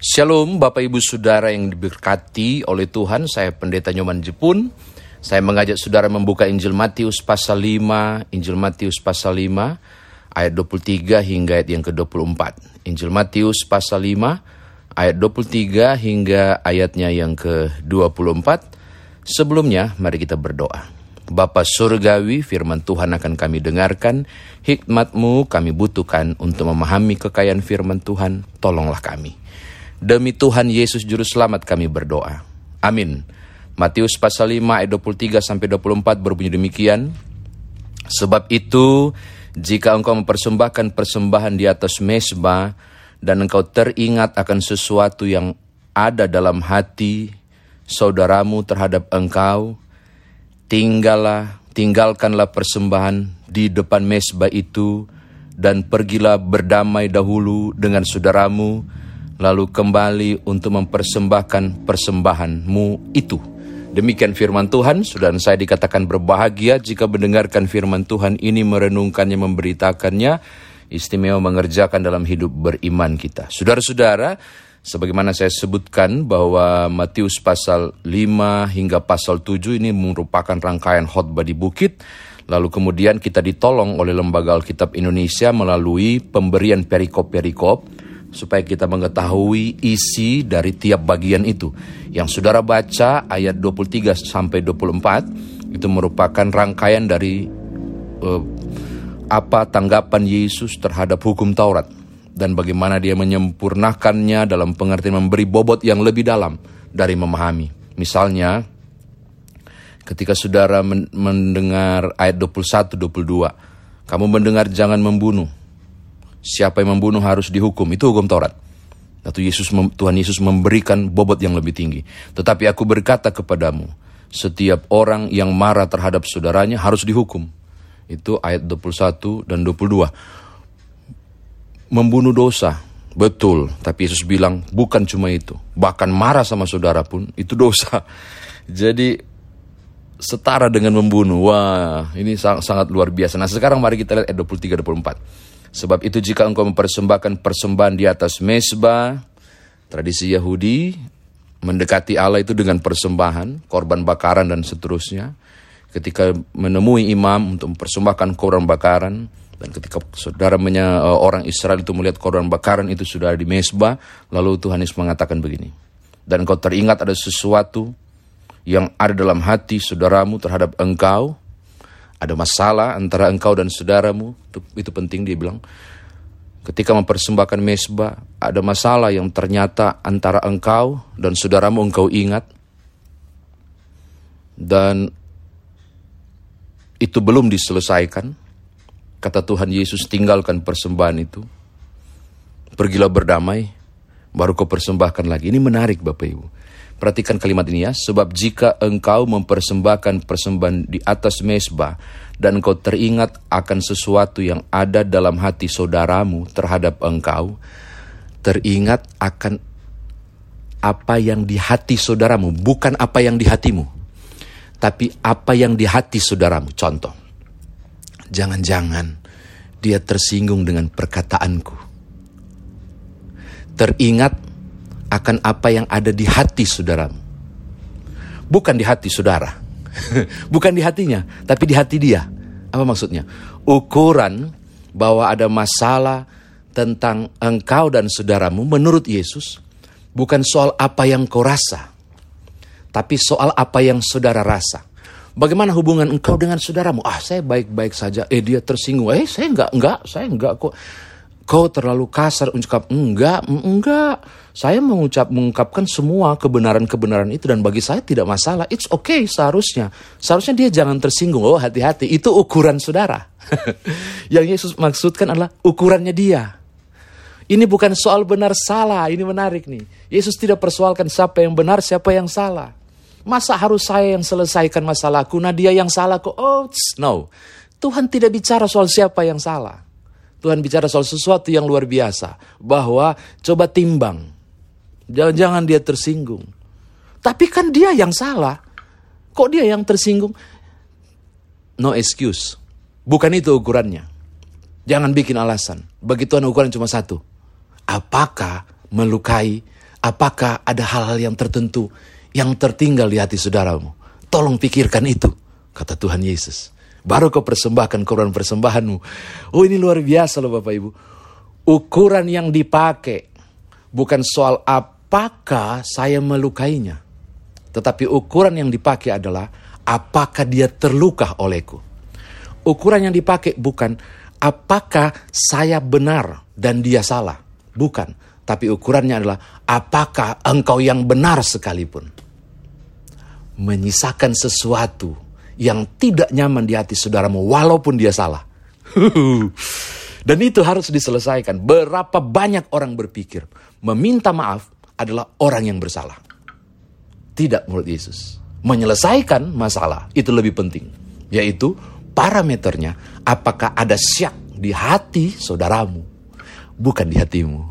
Shalom Bapak Ibu Saudara yang diberkati oleh Tuhan, saya Pendeta Nyoman Jepun. Saya mengajak saudara membuka Injil Matius pasal 5, Injil Matius pasal 5, ayat 23 hingga ayat yang ke-24. Injil Matius pasal 5, ayat 23 hingga ayatnya yang ke-24. Sebelumnya, mari kita berdoa. Bapa Surgawi, firman Tuhan akan kami dengarkan, hikmatmu kami butuhkan untuk memahami kekayaan firman Tuhan, tolonglah kami. Demi Tuhan Yesus Juru Selamat kami berdoa. Amin. Matius pasal 5 ayat 23 sampai 24 berbunyi demikian. Sebab itu, jika engkau mempersembahkan persembahan di atas mesbah dan engkau teringat akan sesuatu yang ada dalam hati saudaramu terhadap engkau, tinggallah, tinggalkanlah persembahan di depan mesbah itu dan pergilah berdamai dahulu dengan saudaramu lalu kembali untuk mempersembahkan persembahanmu itu. Demikian firman Tuhan, sudah saya dikatakan berbahagia jika mendengarkan firman Tuhan ini, merenungkannya, memberitakannya, istimewa mengerjakan dalam hidup beriman kita. Saudara-saudara, sebagaimana saya sebutkan bahwa Matius pasal 5 hingga pasal 7 ini merupakan rangkaian khotbah di bukit, lalu kemudian kita ditolong oleh Lembaga Alkitab Indonesia melalui pemberian perikop-perikop, supaya kita mengetahui isi dari tiap bagian itu. Yang saudara baca ayat 23 sampai 24 itu merupakan rangkaian dari uh, apa tanggapan Yesus terhadap hukum Taurat dan bagaimana dia menyempurnakannya dalam pengertian memberi bobot yang lebih dalam dari memahami. Misalnya ketika saudara mendengar ayat 21 22 kamu mendengar jangan membunuh siapa yang membunuh harus dihukum. Itu hukum Taurat. Lalu Yesus Tuhan Yesus memberikan bobot yang lebih tinggi. Tetapi aku berkata kepadamu, setiap orang yang marah terhadap saudaranya harus dihukum. Itu ayat 21 dan 22. Membunuh dosa, betul. Tapi Yesus bilang bukan cuma itu. Bahkan marah sama saudara pun itu dosa. Jadi setara dengan membunuh. Wah, ini sangat, sangat luar biasa. Nah sekarang mari kita lihat ayat 23 24. Sebab itu jika engkau mempersembahkan persembahan di atas mesbah, tradisi Yahudi mendekati Allah itu dengan persembahan, korban bakaran dan seterusnya. Ketika menemui imam untuk mempersembahkan korban bakaran, dan ketika saudara menya, eh, orang Israel itu melihat korban bakaran itu sudah di mesbah, lalu Tuhan Yesus mengatakan begini, dan engkau teringat ada sesuatu yang ada dalam hati saudaramu terhadap engkau, ada masalah antara engkau dan saudaramu, itu, itu penting dia bilang. Ketika mempersembahkan mesbah, ada masalah yang ternyata antara engkau dan saudaramu engkau ingat. Dan itu belum diselesaikan. Kata Tuhan Yesus, tinggalkan persembahan itu. Pergilah berdamai, baru kau persembahkan lagi. Ini menarik Bapak Ibu. Perhatikan kalimat ini ya, sebab jika engkau mempersembahkan persembahan di atas mesbah dan engkau teringat akan sesuatu yang ada dalam hati saudaramu terhadap engkau, teringat akan apa yang di hati saudaramu, bukan apa yang di hatimu, tapi apa yang di hati saudaramu. Contoh, jangan-jangan dia tersinggung dengan perkataanku. Teringat akan apa yang ada di hati saudaramu. Bukan di hati saudara. Bukan di hatinya, tapi di hati dia. Apa maksudnya? Ukuran bahwa ada masalah tentang engkau dan saudaramu menurut Yesus bukan soal apa yang kau rasa, tapi soal apa yang saudara rasa. Bagaimana hubungan engkau dengan saudaramu? Ah, saya baik-baik saja. Eh, dia tersinggung. Eh, saya enggak, enggak, saya enggak kok kau terlalu kasar. Ucap enggak enggak. Saya mengucap mengungkapkan semua kebenaran-kebenaran itu dan bagi saya tidak masalah. It's okay seharusnya. Seharusnya dia jangan tersinggung. Oh hati-hati. Itu ukuran saudara. Yang Yesus maksudkan adalah ukurannya dia. Ini bukan soal benar salah. Ini menarik nih. Yesus tidak persoalkan siapa yang benar siapa yang salah. Masa harus saya yang selesaikan masalahku? Nah dia yang salah kok. Oh no. Tuhan tidak bicara soal siapa yang salah Tuhan bicara soal sesuatu yang luar biasa. Bahwa coba timbang. Jangan-jangan dia tersinggung. Tapi kan dia yang salah. Kok dia yang tersinggung? No excuse. Bukan itu ukurannya. Jangan bikin alasan. Bagi Tuhan ukuran cuma satu. Apakah melukai Apakah ada hal-hal yang tertentu yang tertinggal di hati saudaramu? Tolong pikirkan itu, kata Tuhan Yesus. Baru kau persembahkan korban persembahanmu. Oh ini luar biasa loh Bapak Ibu. Ukuran yang dipakai bukan soal apakah saya melukainya. Tetapi ukuran yang dipakai adalah apakah dia terluka olehku. Ukuran yang dipakai bukan apakah saya benar dan dia salah. Bukan tapi ukurannya adalah apakah engkau yang benar sekalipun menyisakan sesuatu yang tidak nyaman di hati saudaramu walaupun dia salah. Dan itu harus diselesaikan. Berapa banyak orang berpikir meminta maaf adalah orang yang bersalah. Tidak menurut Yesus. Menyelesaikan masalah itu lebih penting. Yaitu parameternya apakah ada syak di hati saudaramu bukan di hatimu.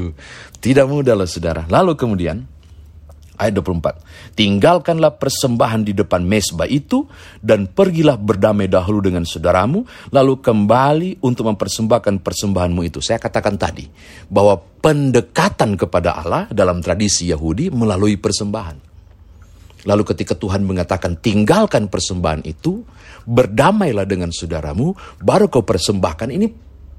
Tidak mudah loh saudara. Lalu kemudian, ayat 24. Tinggalkanlah persembahan di depan mesbah itu dan pergilah berdamai dahulu dengan saudaramu, lalu kembali untuk mempersembahkan persembahanmu itu. Saya katakan tadi bahwa pendekatan kepada Allah dalam tradisi Yahudi melalui persembahan. Lalu ketika Tuhan mengatakan tinggalkan persembahan itu, berdamailah dengan saudaramu, baru kau persembahkan. Ini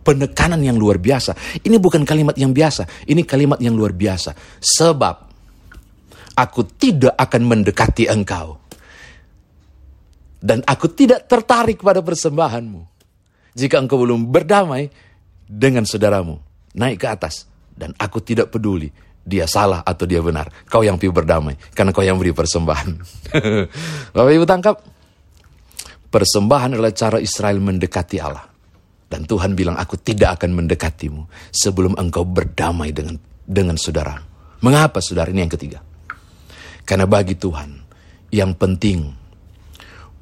penekanan yang luar biasa. Ini bukan kalimat yang biasa, ini kalimat yang luar biasa. Sebab aku tidak akan mendekati engkau. Dan aku tidak tertarik pada persembahanmu. Jika engkau belum berdamai dengan saudaramu, naik ke atas. Dan aku tidak peduli dia salah atau dia benar. Kau yang pilih berdamai, karena kau yang beri persembahan. Bapak Ibu tangkap, persembahan adalah cara Israel mendekati Allah. Dan Tuhan bilang, aku tidak akan mendekatimu sebelum engkau berdamai dengan dengan saudara. Mengapa saudara? Ini yang ketiga. Karena bagi Tuhan, yang penting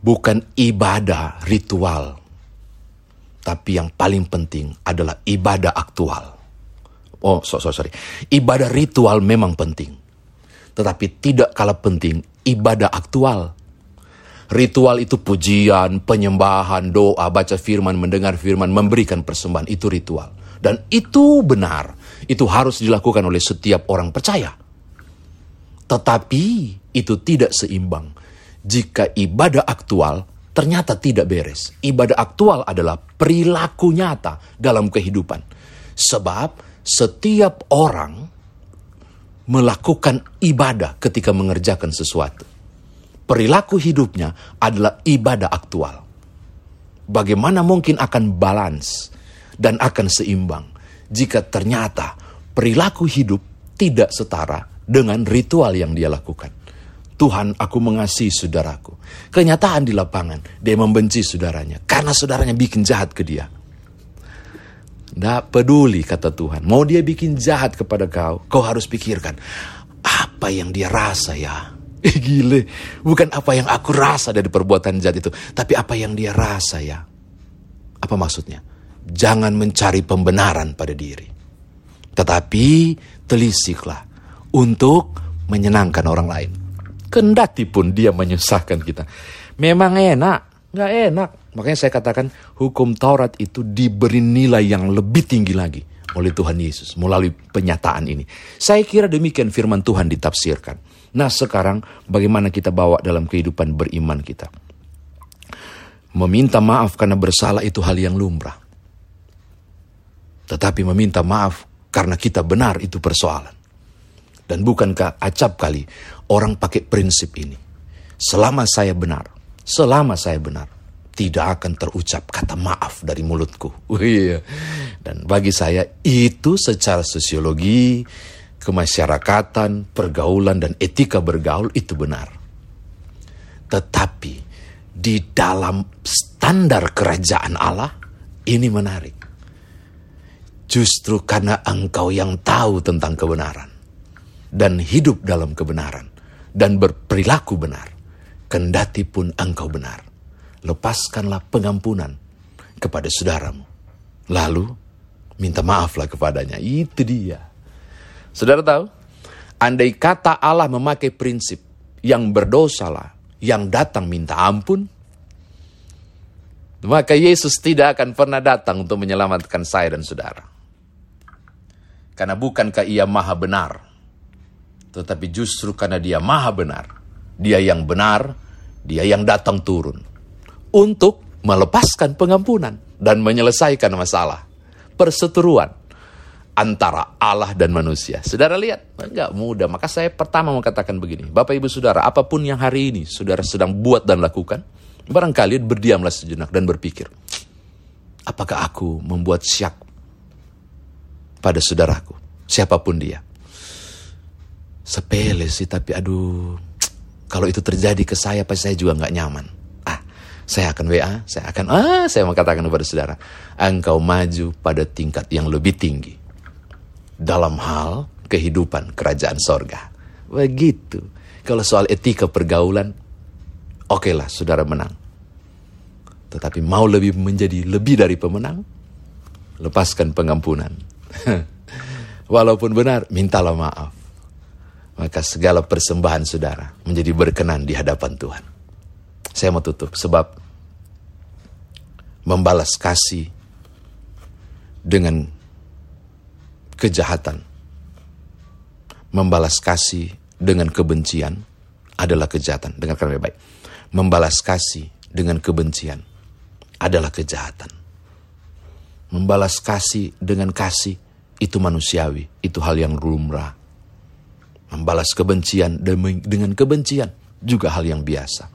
bukan ibadah ritual, tapi yang paling penting adalah ibadah aktual. Oh, so, so, sorry. Ibadah ritual memang penting. Tetapi tidak kalah penting ibadah aktual. Ritual itu pujian, penyembahan, doa, baca firman, mendengar firman, memberikan persembahan. Itu ritual. Dan itu benar. Itu harus dilakukan oleh setiap orang percaya. Tetapi itu tidak seimbang. Jika ibadah aktual ternyata tidak beres. Ibadah aktual adalah perilaku nyata dalam kehidupan. Sebab setiap orang melakukan ibadah ketika mengerjakan sesuatu perilaku hidupnya adalah ibadah aktual. Bagaimana mungkin akan balance dan akan seimbang jika ternyata perilaku hidup tidak setara dengan ritual yang dia lakukan. Tuhan, aku mengasihi saudaraku. Kenyataan di lapangan, dia membenci saudaranya karena saudaranya bikin jahat ke dia. Tidak peduli, kata Tuhan. Mau dia bikin jahat kepada kau, kau harus pikirkan. Apa yang dia rasa ya? Eh gile, bukan apa yang aku rasa dari perbuatan jahat itu, tapi apa yang dia rasa ya. Apa maksudnya? Jangan mencari pembenaran pada diri. Tetapi telisiklah untuk menyenangkan orang lain. Kendati pun dia menyusahkan kita. Memang enak, nggak enak. Makanya saya katakan hukum Taurat itu diberi nilai yang lebih tinggi lagi oleh Tuhan Yesus melalui penyataan ini. Saya kira demikian firman Tuhan ditafsirkan. Nah sekarang bagaimana kita bawa dalam kehidupan beriman kita. Meminta maaf karena bersalah itu hal yang lumrah. Tetapi meminta maaf karena kita benar itu persoalan. Dan bukankah acap kali orang pakai prinsip ini. Selama saya benar, selama saya benar, tidak akan terucap kata maaf dari mulutku. Iya. Dan bagi saya itu secara sosiologi, kemasyarakatan, pergaulan, dan etika bergaul itu benar. Tetapi di dalam standar kerajaan Allah, ini menarik. Justru karena engkau yang tahu tentang kebenaran dan hidup dalam kebenaran dan berperilaku benar, kendati pun engkau benar, lepaskanlah pengampunan kepada saudaramu. Lalu minta maaflah kepadanya. Itu dia. Saudara tahu? Andai kata Allah memakai prinsip yang berdosalah, yang datang minta ampun, maka Yesus tidak akan pernah datang untuk menyelamatkan saya dan saudara. Karena bukankah ia maha benar? Tetapi justru karena dia maha benar. Dia yang benar, dia yang datang turun. Untuk melepaskan pengampunan dan menyelesaikan masalah. Perseteruan antara Allah dan manusia. Saudara lihat, enggak mudah. Maka saya pertama mau katakan begini. Bapak ibu saudara, apa pun yang hari ini saudara sedang buat dan lakukan, barangkali berdiamlah sejenak dan berpikir, apakah aku membuat syak pada saudaraku, siapa pun dia. Sepele sih, tapi aduh, kalau itu terjadi ke saya, pasti saya juga nggak nyaman. Ah, saya akan WA, saya akan, ah, saya mau katakan kepada saudara, engkau maju pada tingkat yang lebih tinggi. Dalam hal kehidupan kerajaan sorga. Begitu. Kalau soal etika pergaulan, oke okay lah saudara menang. Tetapi mau lebih menjadi lebih dari pemenang, lepaskan pengampunan Walaupun benar, mintalah maaf. Maka segala persembahan saudara menjadi berkenan di hadapan Tuhan. Saya mau tutup sebab membalas kasih dengan kejahatan. Membalas kasih dengan kebencian adalah kejahatan. Dengarkan baik-baik. Membalas kasih dengan kebencian adalah kejahatan. Membalas kasih dengan kasih itu manusiawi, itu hal yang lumrah. Membalas kebencian dengan kebencian juga hal yang biasa.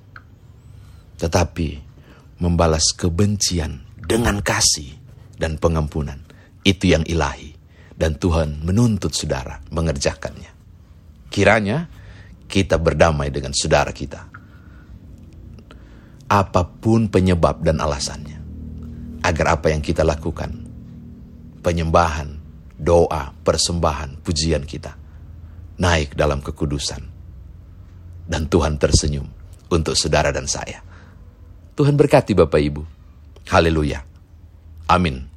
Tetapi membalas kebencian dengan kasih dan pengampunan itu yang ilahi dan Tuhan menuntut saudara mengerjakannya. Kiranya kita berdamai dengan saudara kita. Apa pun penyebab dan alasannya agar apa yang kita lakukan, penyembahan, doa, persembahan, pujian kita, naik dalam kekudusan. Dan Tuhan tersenyum untuk saudara dan saya. Tuhan berkati Bapak Ibu. Haleluya. Amin.